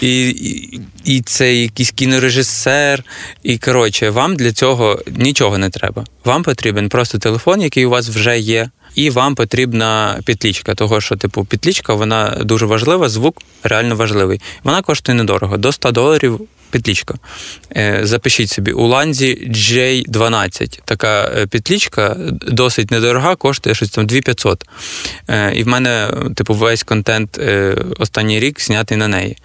і, і, і це якийсь кінорежисер. І коротше, вам для цього нічого не треба. Вам потрібен просто телефон, який у вас вже є. І вам потрібна підлічка, того що, типу, підлічка вона дуже важлива, звук реально важливий. Вона коштує недорого, до 100 доларів підлічка. Е, запишіть собі у ланзі J12. Така е, підлічка досить недорога, коштує щось там 2500. Е, і в мене, типу, весь контент останній рік знятий на неї.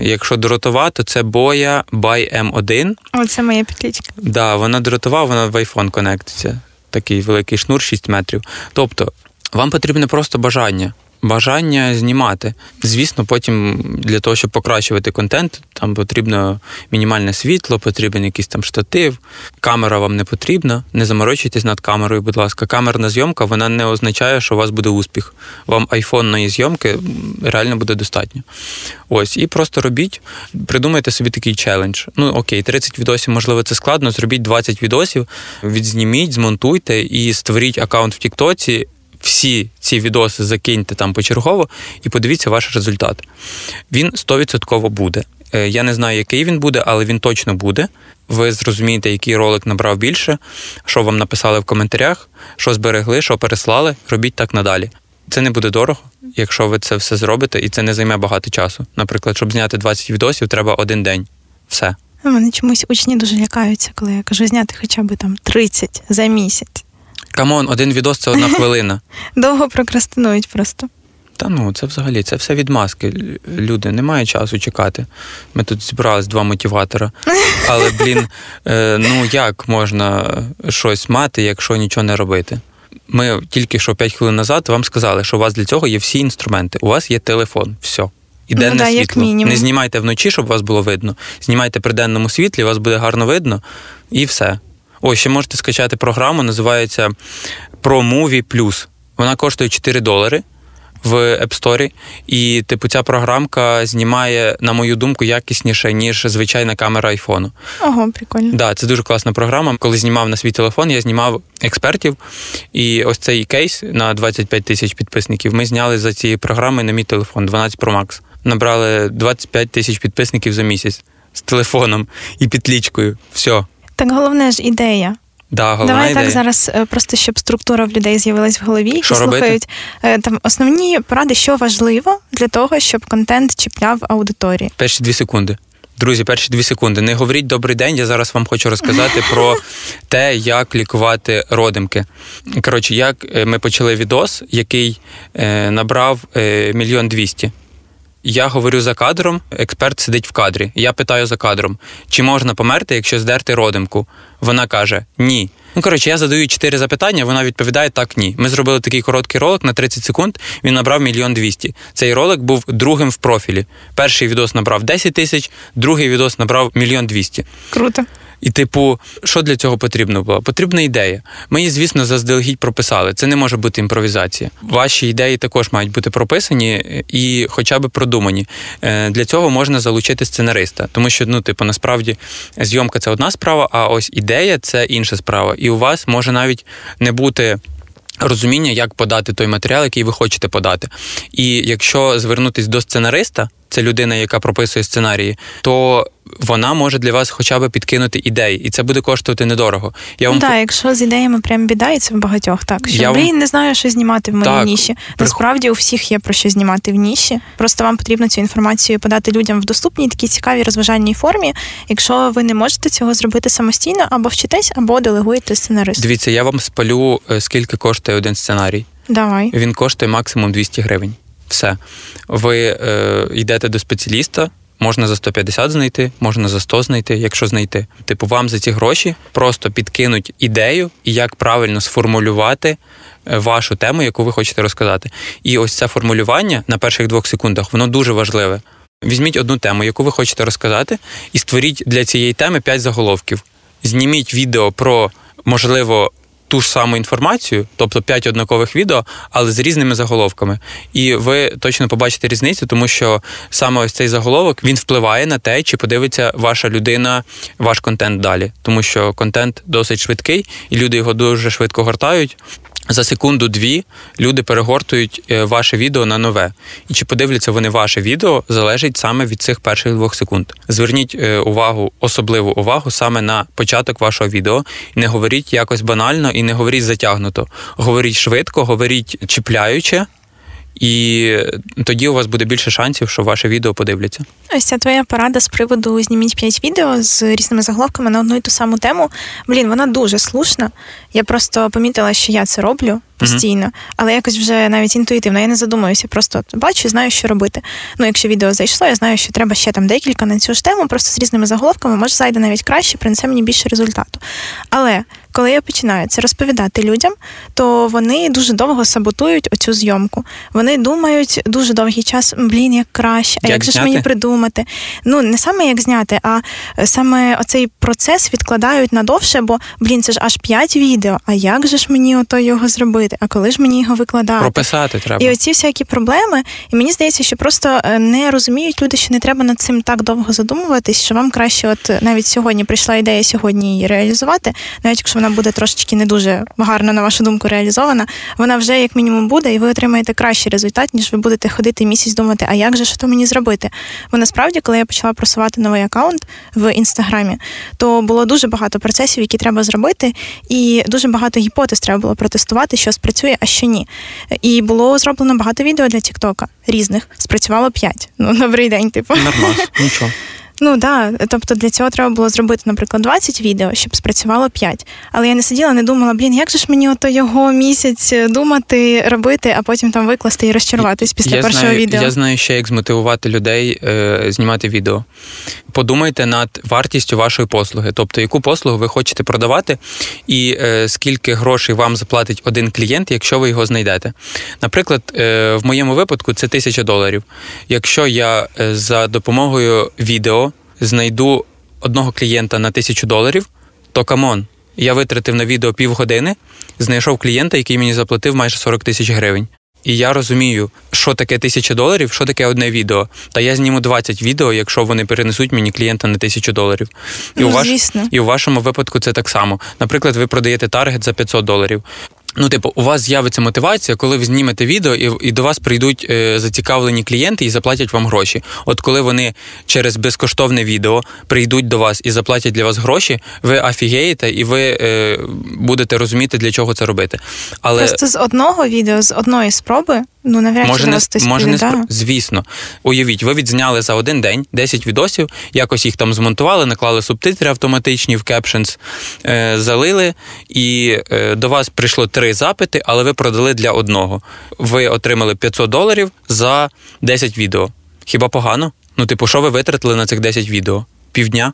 Якщо дротова, то це Boya by M1. Оце моя підлічка. Да, вона дротова, вона в iPhone конектиться. Такий великий шнур 6 метрів. Тобто, вам потрібне просто бажання. Бажання знімати. Звісно, потім для того, щоб покращувати контент, там потрібно мінімальне світло, потрібен якийсь там штатив. Камера вам не потрібна. Не заморочуйтесь над камерою, будь ласка. Камерна зйомка вона не означає, що у вас буде успіх. Вам айфонної зйомки реально буде достатньо. Ось, і просто робіть, придумайте собі такий челендж. Ну окей, 30 відосів, можливо, це складно. Зробіть 20 відосів, відзніміть, змонтуйте і створіть аккаунт в Тіктоці. Всі ці відоси закиньте там почергово і подивіться ваш результат. Він 100% буде. Е, Я не знаю, який він буде, але він точно буде. Ви зрозумієте, який ролик набрав більше, що вам написали в коментарях, що зберегли, що переслали. Робіть так надалі. Це не буде дорого, якщо ви це все зробите, і це не займе багато часу. Наприклад, щоб зняти 20 відосів, треба один день. Все. Мене чомусь учні дуже лякаються, коли я кажу зняти хоча б там 30 за місяць. Come on, один відос це одна хвилина. (laughs) Довго прокрастинують просто. Та ну, це взагалі це все відмазки. Люди, немає часу чекати. Ми тут зібрались два мотиватора. (laughs) Але, блін, е, ну як можна щось мати, якщо нічого не робити? Ми тільки що 5 хвилин назад вам сказали, що у вас для цього є всі інструменти. У вас є телефон, все. і Ну денне да, як світло. Не знімайте вночі, щоб вас було видно. Знімайте при денному світлі, вас буде гарно видно, і все. Ось ще можете скачати програму, називається ProMovie Plus. Вона коштує 4 долари в App Store. І, типу, ця програмка знімає, на мою думку, якісніше, ніж звичайна камера айфону. Ого, прикольно. Да, це дуже класна програма. Коли знімав на свій телефон, я знімав експертів. І ось цей кейс на 25 тисяч підписників ми зняли за цією програмою на мій телефон 12 Pro Max. Набрали 25 тисяч підписників за місяць з телефоном і підлічкою. Все. Так головне ж ідея. Да, головна Давай ідея. так зараз, е, просто щоб структура в людей з'явилась в голові, які Що робити? слухають е, там основні поради, що важливо для того, щоб контент чіпляв аудиторії. Перші дві секунди. Друзі, перші дві секунди. Не говоріть добрий день. Я зараз вам хочу розказати (laughs) про те, як лікувати родимки. Коротше, як е, ми почали відос, який набрав мільйон двісті. Я говорю за кадром, експерт сидить в кадрі. Я питаю за кадром, чи можна померти, якщо здерти родимку. Вона каже ні. Ну коротше, я задаю чотири запитання. Вона відповідає так, ні. Ми зробили такий короткий ролик на 30 секунд. Він набрав мільйон двісті. Цей ролик був другим в профілі. Перший відос набрав 10 тисяч, другий відос набрав мільйон двісті. Круто. І, типу, що для цього потрібно було? Потрібна ідея. Ми її, звісно, заздалегідь прописали. Це не може бути імпровізація. Ваші ідеї також мають бути прописані і хоча б продумані. Е, Для цього можна залучити сценариста, тому що, ну, типу, насправді зйомка це одна справа, а ось ідея це інша справа. І у вас може навіть не бути. Розуміння, як подати той матеріал, який ви хочете подати. І якщо звернутись до сценариста, це людина, яка прописує сценарії, то вона може для вас хоча б підкинути ідеї, і це буде коштувати недорого. Я вам Ну, так, якщо з ідеями прям біда, і це в багатьох так. Що Я вам- не знаю, що знімати в моїй Так, ніші. прих- Насправді у всіх є про що знімати в ніші. Просто вам потрібно цю інформацію подати людям в доступній, такій цікавій розважальній формі. Якщо ви не можете цього зробити самостійно, або вчитесь, або делегуєте сценаристу. дивіться, я вам спалю, е, скільки коштує один сценарій. Давай. Він коштує максимум 200 гривень. Все. Ви е, йдете до спеціаліста. Можна за 150 знайти, можна за 100 знайти, якщо знайти. Типу, вам за ці гроші просто підкинуть ідею і як правильно сформулювати е, вашу тему, яку ви хочете розказати. І ось це формулювання на перших двох секундах, воно дуже важливе. Візьміть одну тему, яку ви хочете розказати, і створіть для цієї теми 5 заголовків. Зніміть відео про, можливо, ту ж саму інформацію, тобто 5 однакових відео, але з різними заголовками. І ви точно побачите різницю, тому що саме ось цей заголовок він впливає на те, чи подивиться ваша людина ваш контент далі. Тому що контент досить швидкий, і люди його дуже швидко гортають. За секунду-дві люди перегортують е, ваше відео на нове. І чи подивляться вони ваше відео, залежить саме від цих перших двох секунд. Зверніть е, увагу, особливу увагу саме на початок вашого відео. Не говоріть якось банально і не говоріть затягнуто. Говоріть швидко, говоріть чіпляюче, і тоді у вас буде більше шансів, що ваше відео подивляться. Ось ця твоя порада з приводу зніміть 5 відео з різними заголовками на одну і ту саму тему. Блін, вона дуже слушна. Я просто помітила, що я це роблю постійно, але якось вже навіть інтуїтивно. Я не задумуюся, просто от бачу і знаю, що робити. Ну, якщо відео зайшло, я знаю, що треба ще там декілька на цю ж тему, просто з різними заголовками, може зайде навіть краще, принесе мені більше результату. Але коли я починаю це розповідати людям, то вони дуже довго саботують оцю зйомку. Вони думають дуже довгий час, блін, як краще, а Як як, же ж мені придумати? Ну не саме як зняти, а саме оцей процес відкладають надовше, бо блін, це ж аж 5 відео. А як же ж мені ото його зробити? А коли ж мені його викладати? Прописати треба. І оці всякі проблеми, і мені здається, що просто е, не розуміють люди, що не треба над цим так довго задумуватись, що вам краще, от е, навіть сьогодні прийшла ідея сьогодні її реалізувати, навіть якщо вона буде трошечки не дуже гарно, на вашу думку, реалізована, вона вже як мінімум буде, і ви отримаєте кращий результат, ніж ви будете ходити місяць думати, а як же ж то мені зробити? Бо насправді, коли я почала просувати новий аккаунт в інстаграмі, то було дуже багато процесів, які треба зробити, і дуже багато гіпотез треба було протестувати, що спрацює, а що ні. І було зроблено багато відео для Тіктока різних. Спрацювало п'ять. Ну, добрий день, типу. Нормас, нічого. (laughs) Ну да, тобто для цього треба було зробити, наприклад, 20 відео, щоб спрацювало 5. Але я не сиділа, не думала, блін, як же ж мені ото його місяць думати, робити, а потім там викласти і розчаруватись після я першого знаю, відео. Я знаю ще, як змотивувати людей е, знімати відео. Подумайте над вартістю вашої послуги, тобто яку послугу ви хочете продавати, і е, скільки грошей вам заплатить один клієнт, якщо ви його знайдете. Наприклад, е, в моєму випадку це тисяча доларів. Якщо я е, за допомогою відео знайду одного клієнта на тисячу доларів, то come on. Я витратив на відео півгодини, знайшов клієнта, який мені заплатив майже 40 тисяч гривень. І я розумію, що таке тисяча доларів, що таке одне відео. Та я зніму 20 відео, якщо вони перенесуть мені клієнта на тисячу доларів. І, Ну, у ваш... і у вашому випадку це так само. Наприклад, ви продаєте таргет за 500 доларів. Ну, типу, у вас з'явиться мотивація, коли ви знімете відео, і, і до вас прийдуть е, зацікавлені клієнти і заплатять вам гроші. От коли вони через безкоштовне відео прийдуть до вас і заплатять для вас гроші, ви афігеєте і ви е, будете розуміти, для чого це робити. Але Просто з одного відео, з одної спроби, ну навряд Може, не, хтось може не спро- звісно. Уявіть, ви відзняли за один день 10 відосів, якось їх там змонтували, наклали субтитри автоматичні в Captions, е, залили, і е, до вас прийшло три запити, але ви продали для одного. Ви отримали 500 доларів за 10 відео. Хіба погано? Ну, типу, що ви витратили на цих 10 відео? Півдня?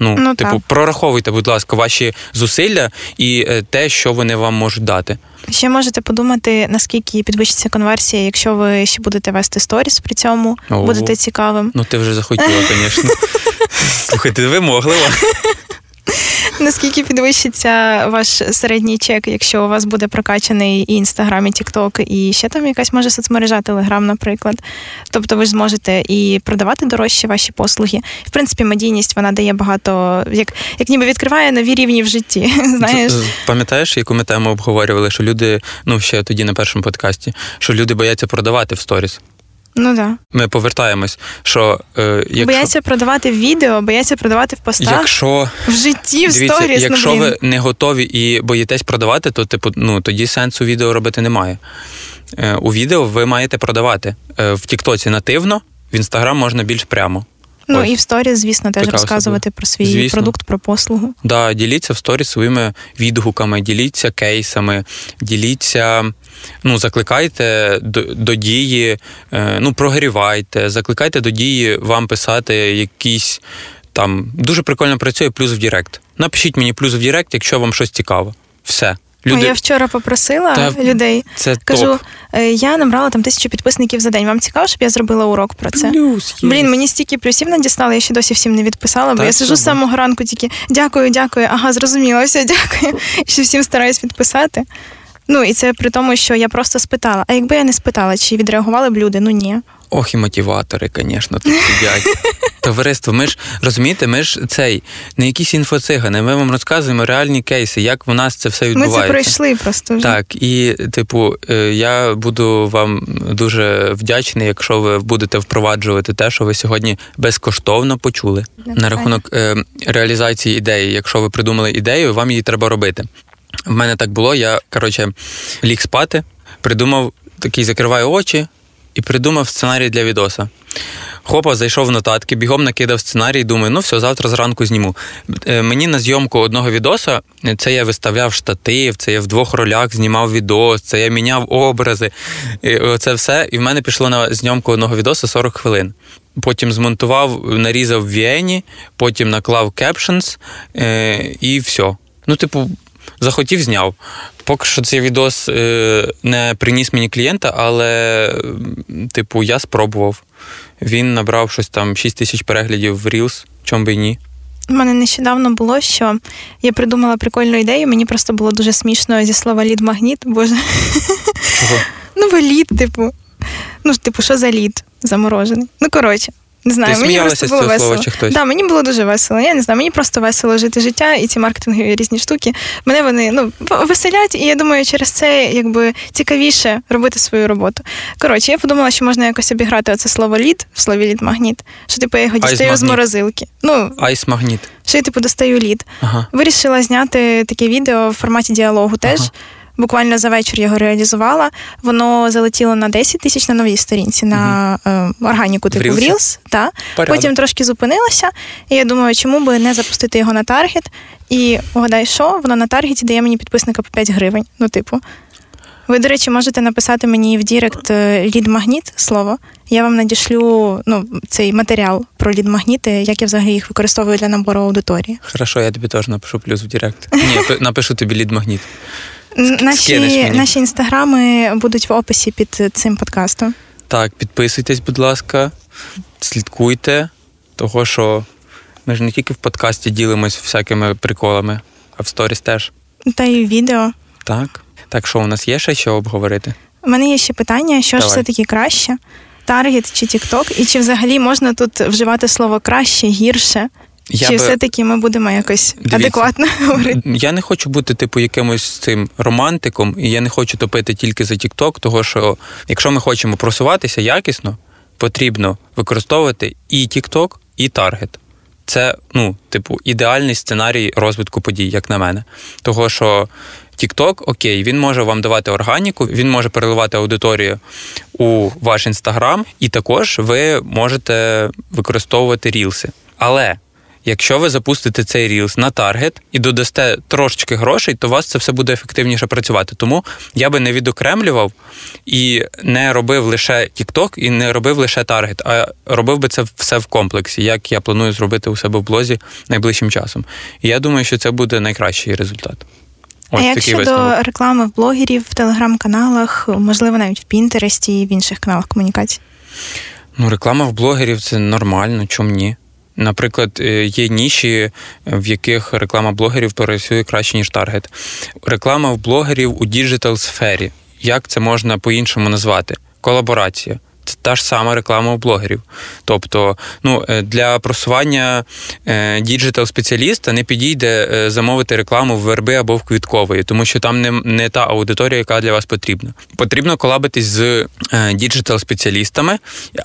Ну, Ну, типу, так. прораховуйте, будь ласка, ваші зусилля і е, те, що вони вам можуть дати. Ще можете подумати, наскільки підвищиться конверсія, якщо ви ще будете вести сторіс при цьому, О. будете цікавим. Ну, ти вже захотіла, (laughs) звісно. Слухайте, вимоглива. Наскільки підвищиться ваш середній чек, якщо у вас буде прокачаний і інстаграм, і тікток, і ще там якась може соцмережа, телеграм, наприклад. Тобто ви ж зможете і продавати дорожче ваші послуги. В принципі, медійність вона дає багато, як, як ніби відкриває нові рівні в житті. (laughs) Знаєш, Пам'ятаєш, яку ми тему обговорювали, що люди, ну ще тоді на першому подкасті, що люди бояться продавати в сторіс. Ну да. Ми повертаємось, що е, якщо, Бояться продавати відео, бояться продавати в постах, якщо, в житті, в дивіться, сторіс. якщо ну, ви не готові і боїтесь продавати, то типу, ну тоді сенсу відео робити немає. Е, у відео ви маєте продавати. Е, в Тіктоці нативно, в Інстаграм можна більш прямо. Ну Ось. і в stories, звісно, теж Така розказувати про свій Звісно. продукт, про послугу. Да, діліться в story своїми відгуками, діліться кейсами, діліться, ну, закликайте до, до дії, е, ну, прогрівайте, закликайте до дії вам писати якісь там. Дуже прикольно працює плюс в Direct. Напишіть мені плюс в Direct, якщо вам щось цікаво. Все. Ой, я вчора попросила Та людей. Це Кажу, топ. е, я набрала там тисячу підписників за день. Вам цікаво, щоб я зробила урок про це? Плюс є. Блін, мені стільки плюсів надіслали, я ще досі всім не відписала, бо Так, я сижу з самого ранку тільки дякую, дякую, ага, зрозуміло, все, (laughs) дякую. Ще всім стараюсь відписати. Ну, і це при тому, що я просто спитала. А якби я не спитала, чи відреагували б люди? Ну ні. Ох, і мотиватори, звісно, тут сидять. (laughs) Товариство, ми ж розумієте, ми ж цей не якісь інфоцигани. Ми вам розказуємо реальні кейси, як в нас це все відбувається. Ми це пройшли просто вже. Так, і типу, е, я буду вам дуже вдячний, якщо ви будете впроваджувати те, що ви сьогодні безкоштовно почули. На рахунок е, реалізації ідеї. Якщо ви придумали ідею, вам її треба робити. В мене так було. Я коротше ліг спати, придумав такий, закриваю очі і придумав сценарій для відоса. Хопа, зайшов в нотатки, бігом накидав сценарій, думаю, ну все, завтра зранку зніму. Е, Мені на зйомку одного відоса е, це я виставляв штатив, це я в двох ролях знімав відос, це я міняв образи. Це все. І в мене пішло на зйомку одного відоса 40 хвилин. Потім змонтував, нарізав в Віені, потім наклав е, і все. Ну, типу, захотів, зняв. Поки що цей відос е, не приніс мені клієнта, але, типу, я спробував. Він набрав щось там 6 тисяч переглядів в Reels, чому би і ні. У мене нещодавно було, що я придумала прикольну ідею, мені просто було дуже смішно зі слова лід-магніт, боже. Чого? (laughs) Ну, бо лід, типу. Ну, типу, що за лід заморожений? Ну, коротше. Не знаю, Ти мені просто було весело. слова чи хтось? Да, мені було дуже весело. Я не знаю, мені просто весело жити життя і ці маркетингові різні штуки. Мене вони ну веселять, і я думаю, через це якби цікавіше робити свою роботу. Коротше, я подумала, що можна якось обіграти оце слово лід в слові лід магніт. Що типу я його дістаю з морозилки. Ну, Айс магніт. що я типу достаю лід. Ага. Вирішила зняти таке відео в форматі діалогу теж. Ага. Буквально за вечір його реалізувала. Воно залетіло на 10 тисяч на новій сторінці на е, органіку типу Reels. Та. Порядок. Потім трошки зупинилася. І я думаю, чому би не запустити його на таргет. І угадай, що воно на таргеті дає мені підписника по 5 гривень. Ну, типу. Ви, до речі, можете написати мені в Direct е, лід-магніт слово. Я вам надішлю ну, цей матеріал про лід-магніти, як я взагалі їх використовую для набору аудиторії. Хорошо, я тобі теж напишу плюс в Direct. Ні, пи- напишу тобі лід-магніт. Наші, наші інстаграми будуть в описі під цим подкастом. Так, підписуйтесь, будь ласка, слідкуйте, того що ми ж не тільки в подкасті ділимось всякими приколами, а в сторіс теж. Та й відео. Так. Так що у нас є ще що обговорити? У мене є ще питання: що ж все-таки краще? Таргет чи TikTok? І чи взагалі можна тут вживати слово краще, гірше? Я чи би- все-таки ми будемо якось Дивіться. адекватно (laughs) говорити? Я не хочу бути, типу, якимось цим романтиком, і я не хочу топити тільки за TikTok, того що якщо ми хочемо просуватися якісно, потрібно використовувати і TikTok, і таргет. Це, ну, типу, ідеальний сценарій розвитку подій, як на мене. Того, що TikTok, окей, він може вам давати органіку, він може переливати аудиторію у ваш інстаграм, і також ви можете використовувати рілси. Але якщо ви запустите цей рілс на таргет і додасте трошечки грошей, то у вас це все буде ефективніше працювати. Тому я би не відокремлював і не робив лише TikTok і не робив лише таргет, а робив би це все в комплексі, як я планую зробити у себе в блозі найближчим часом. І я думаю, що це буде найкращий результат. Ось а як щодо висновок. реклами в блогерів, в телеграм-каналах, можливо, навіть в Пінтересті і в інших каналах комунікації? Ну, реклама в блогерів це нормально, чому ні? Наприклад, е, є ніші, в яких реклама блогерів працює краще, ніж таргет. Реклама в блогерів у digital сфері. Як це можна по-іншому назвати? Колаборація. Та ж сама реклама у блогерів. Тобто, ну, е, для просування digital спеціаліста не підійде е, замовити рекламу в верби або в квіткової, тому що там не, не та аудиторія, яка для вас потрібна. Потрібно колабитись з digital спеціалістами,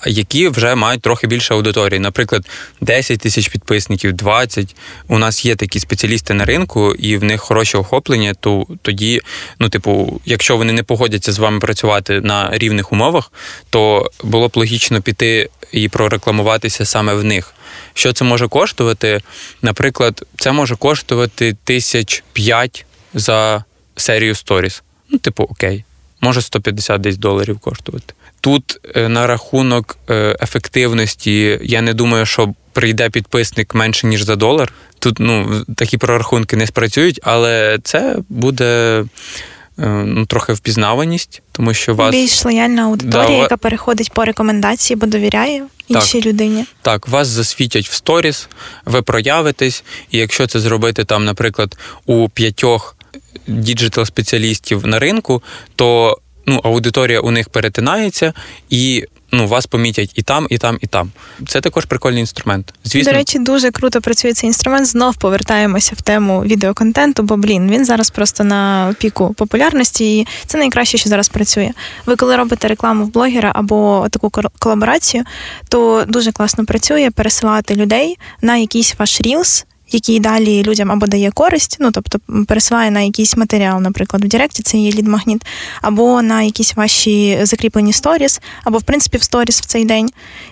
які вже мають трохи більше аудиторії. Наприклад, 10 тисяч підписників, 20. У нас є такі спеціалісти на ринку, і в них хороше охоплення. То тоді, ну, типу, якщо вони не погодяться з вами працювати на рівних умовах, то було б логічно піти і прорекламуватися саме в них. Що це може коштувати? Наприклад, це може коштувати тисяч п'ять за серію сторіс. Ну, типу, окей, може 150 десь доларів коштувати. Тут е, на рахунок е, ефективності, я не думаю, що прийде підписник менше ніж за долар. Тут ну такі прорахунки не спрацюють, але це буде ну, трохи впізнаваність, тому що вас Більш лояльна аудиторія, Да, яка переходить по рекомендації, бо довіряє іншій людині. Так, вас засвітять в сторіс, ви проявитесь, і якщо це зробити там, наприклад, у п'ятьох діджитал-спеціалістів на ринку, то ну, аудиторія у них перетинається і ну, вас помітять і там, і там, і там. Це також прикольний інструмент. Звісно, До речі, дуже круто працює цей інструмент. Знов повертаємося в тему відеоконтенту, бо блін, він зараз просто на піку популярності, і це найкраще, що зараз працює. Ви коли робите рекламу в блогера або таку колаборацію, то дуже класно працює пересилати людей на якийсь ваш рілс. Який далі людям або дає користь, ну тобто пересилає на якийсь матеріал, наприклад, в Директі це є лід-магніт, або на якісь ваші закріплені сторіс, або в принципі в сторіс в цей день.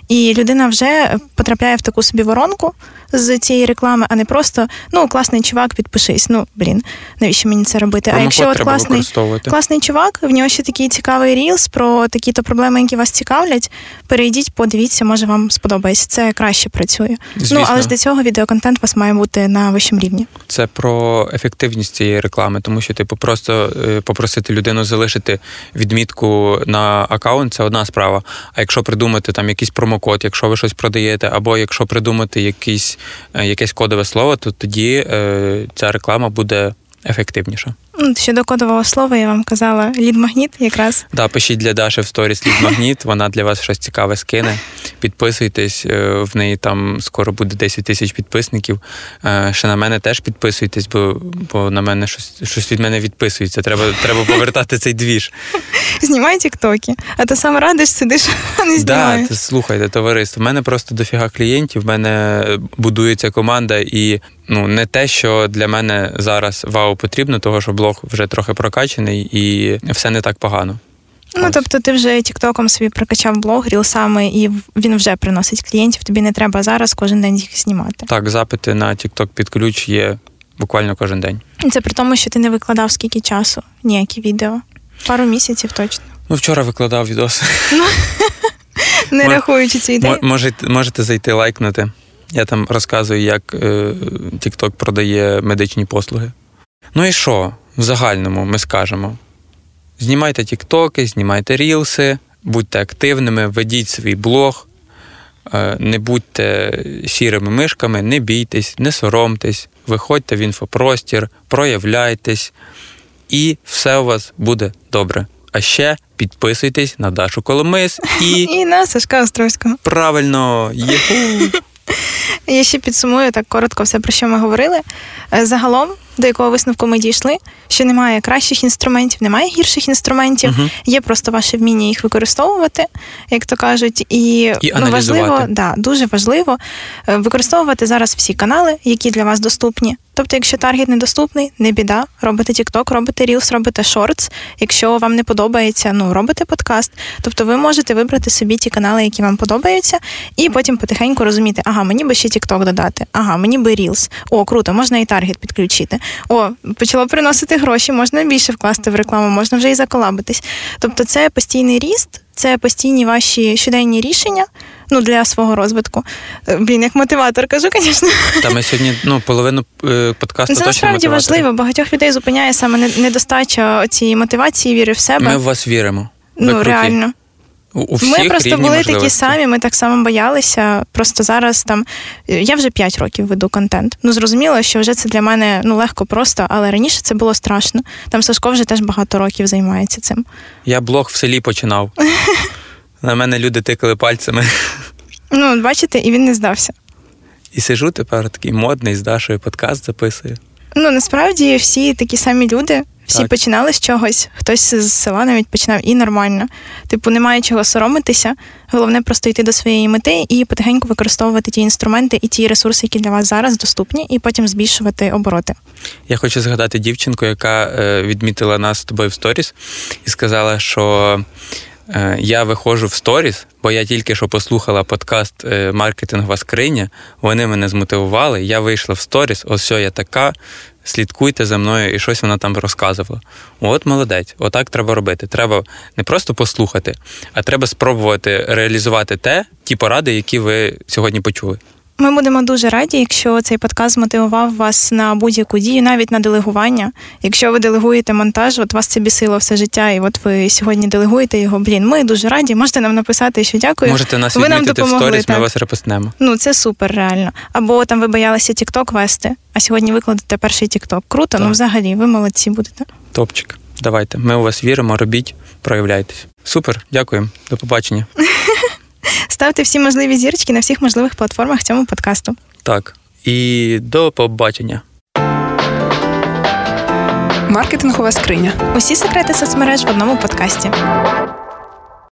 І людина вже потрапляє в таку собі воронку з цієї реклами, а не просто ну класний чувак, підпишись. Ну блін, навіщо мені це робити? промокод а якщо от класний класний чувак, в нього ще такий цікавий рілс про такі-то проблеми, які вас цікавлять. Перейдіть, подивіться, може вам сподобається. Це краще працює. Звісно. Ну але ж для цього відеоконтент у вас має бути на вищому рівні. Це про ефективність цієї реклами, тому що типу просто е, попросити людину залишити відмітку на аккаунт це одна справа. А якщо придумати там якийсь промокод, якщо ви щось продаєте, або якщо придумати якийсь, е, якесь кодове слово, то тоді е, ця реклама буде ефективніша. Ну, Щодо кодового слова, я вам казала лід-магніт якраз. Да, пишіть для Даші в сторіс лід магніт, вона для вас щось цікаве скине. Підписуйтесь, е, в неї там скоро буде 10 тисяч підписників. Е, Ще на мене теж підписуйтесь, бо, бо на мене щось, щось від мене відписується. Треба, треба повертати цей двіж. Знімай тіктоки, а ти сам радиш, сидиш, а не Да, знімаєш. ти слухайте, товариство. В мене просто дофіга клієнтів, в мене будується команда, і ну, не те, що для мене зараз вау потрібно, того що блог вже трохи прокачаний і все не так погано. Ну, тобто ти вже тіктоком собі прокачав блог, рілсами, і він вже приносить клієнтів. Тобі не треба зараз кожен день їх знімати. Так, запити на TikTok під ключ є буквально кожен день. Це при тому, що ти не викладав скільки часу, ніякі відео. Пару місяців точно. Ну, вчора викладав відос. (laughs) Не рахуючи ідею. Можете, можете зайти лайкнути. Я там розказую, як е, TikTok продає медичні послуги. Ну і що? В загальному ми скажемо: знімайте тіктоки, знімайте рілси, будьте активними, ведіть свій блог, е, не будьте сірими мишками, не бійтесь, не соромтесь, виходьте в інфопростір, проявляйтесь, і все у вас буде добре. А ще підписуйтесь на Дашу Коломис і (laughs) І на Сашка Островського. Правильно, єху. Я ще підсумую так коротко все, про що ми говорили. Е, Загалом, до якого висновку ми дійшли, що немає кращих інструментів, немає гірших інструментів, Мгм. є просто ваше вміння їх використовувати, як то кажуть, і, І ну, важливо, да, дуже важливо е, використовувати зараз всі канали, які для вас доступні. Тобто, якщо таргет недоступний, не біда. Робите TikTok, робите Reels, робите Shorts. Якщо вам не подобається, ну робите подкаст. Тобто ви можете вибрати собі ті канали, які вам подобаються, і потім потихеньку розуміти, ага, мені би ще TikTok додати, ага, мені би Reels. О, круто, можна і таргет підключити. О, почало приносити гроші, можна більше вкласти в рекламу, можна вже і заколабитись. Тобто, це постійний ріст, це постійні ваші щоденні рішення. Ну, для свого розвитку. Е, Блін, як мотиватор кажу, звісно. Та ми сьогодні ну, половину е, подкасту Це точно насправді важливо. Багатьох людей зупиняє саме недостача цієї мотивації, віри в себе. Ми в вас віримо. Ви ну круті. реально. У, у всіх Ми просто були такі самі, ми так само боялися. Просто зараз там е, я вже 5 років веду контент. Ну зрозуміло, що вже це для мене ну легко просто, але раніше це було страшно. Там Сашко вже теж багато років займається цим. Я блог в селі починав. (laughs) На мене люди тикали пальцями. Ну, бачите, і він не здався. І сижу тепер такий модний з Дашою подкаст записую. Ну насправді всі такі самі люди. Всі Так. починали з чогось, хтось з села навіть починав і нормально. Типу, немає чого соромитися. Головне просто йти до своєї мети і потихеньку використовувати ті інструменти і ті ресурси, які для вас зараз доступні, і потім збільшувати обороти. Я хочу згадати дівчинку, яка е, відмітила нас з тобою в сторіс і сказала, що я виходжу в сторіс, бо я тільки що послухала подкаст е, Маркетингова скриня. Вони мене змотивували. Я вийшла в сторіс, ось все, я така. Слідкуйте за мною, і щось вона там розказувала. От молодець, отак треба робити. Треба не просто послухати, а треба спробувати реалізувати те, ті поради, які ви сьогодні почули. Ми будемо дуже раді, якщо цей подкаст мотивував вас на будь-яку дію, навіть на делегування. Якщо ви делегуєте монтаж, от вас це бісило все життя, і от ви сьогодні делегуєте його. Блін, ми дуже раді. Можете нам написати, що дякую. Можете нас ви нам відмітити в допомогли. сторіс, ми вас репостнемо. Ну, це супер, реально. Або там ви боялися TikTok вести, а сьогодні викладете перший TikTok. Круто, ну взагалі, ви молодці будете. Топчик. Давайте. Ми у вас віримо, робіть, проявляйтесь. Супер, дякуємо. До побачення. (laughs) Ставте всі можливі зірочки на всіх можливих платформах цьому подкасту. Так. І до побачення. Маркетингова скриня. Усі секрети соцмереж в одному подкасті.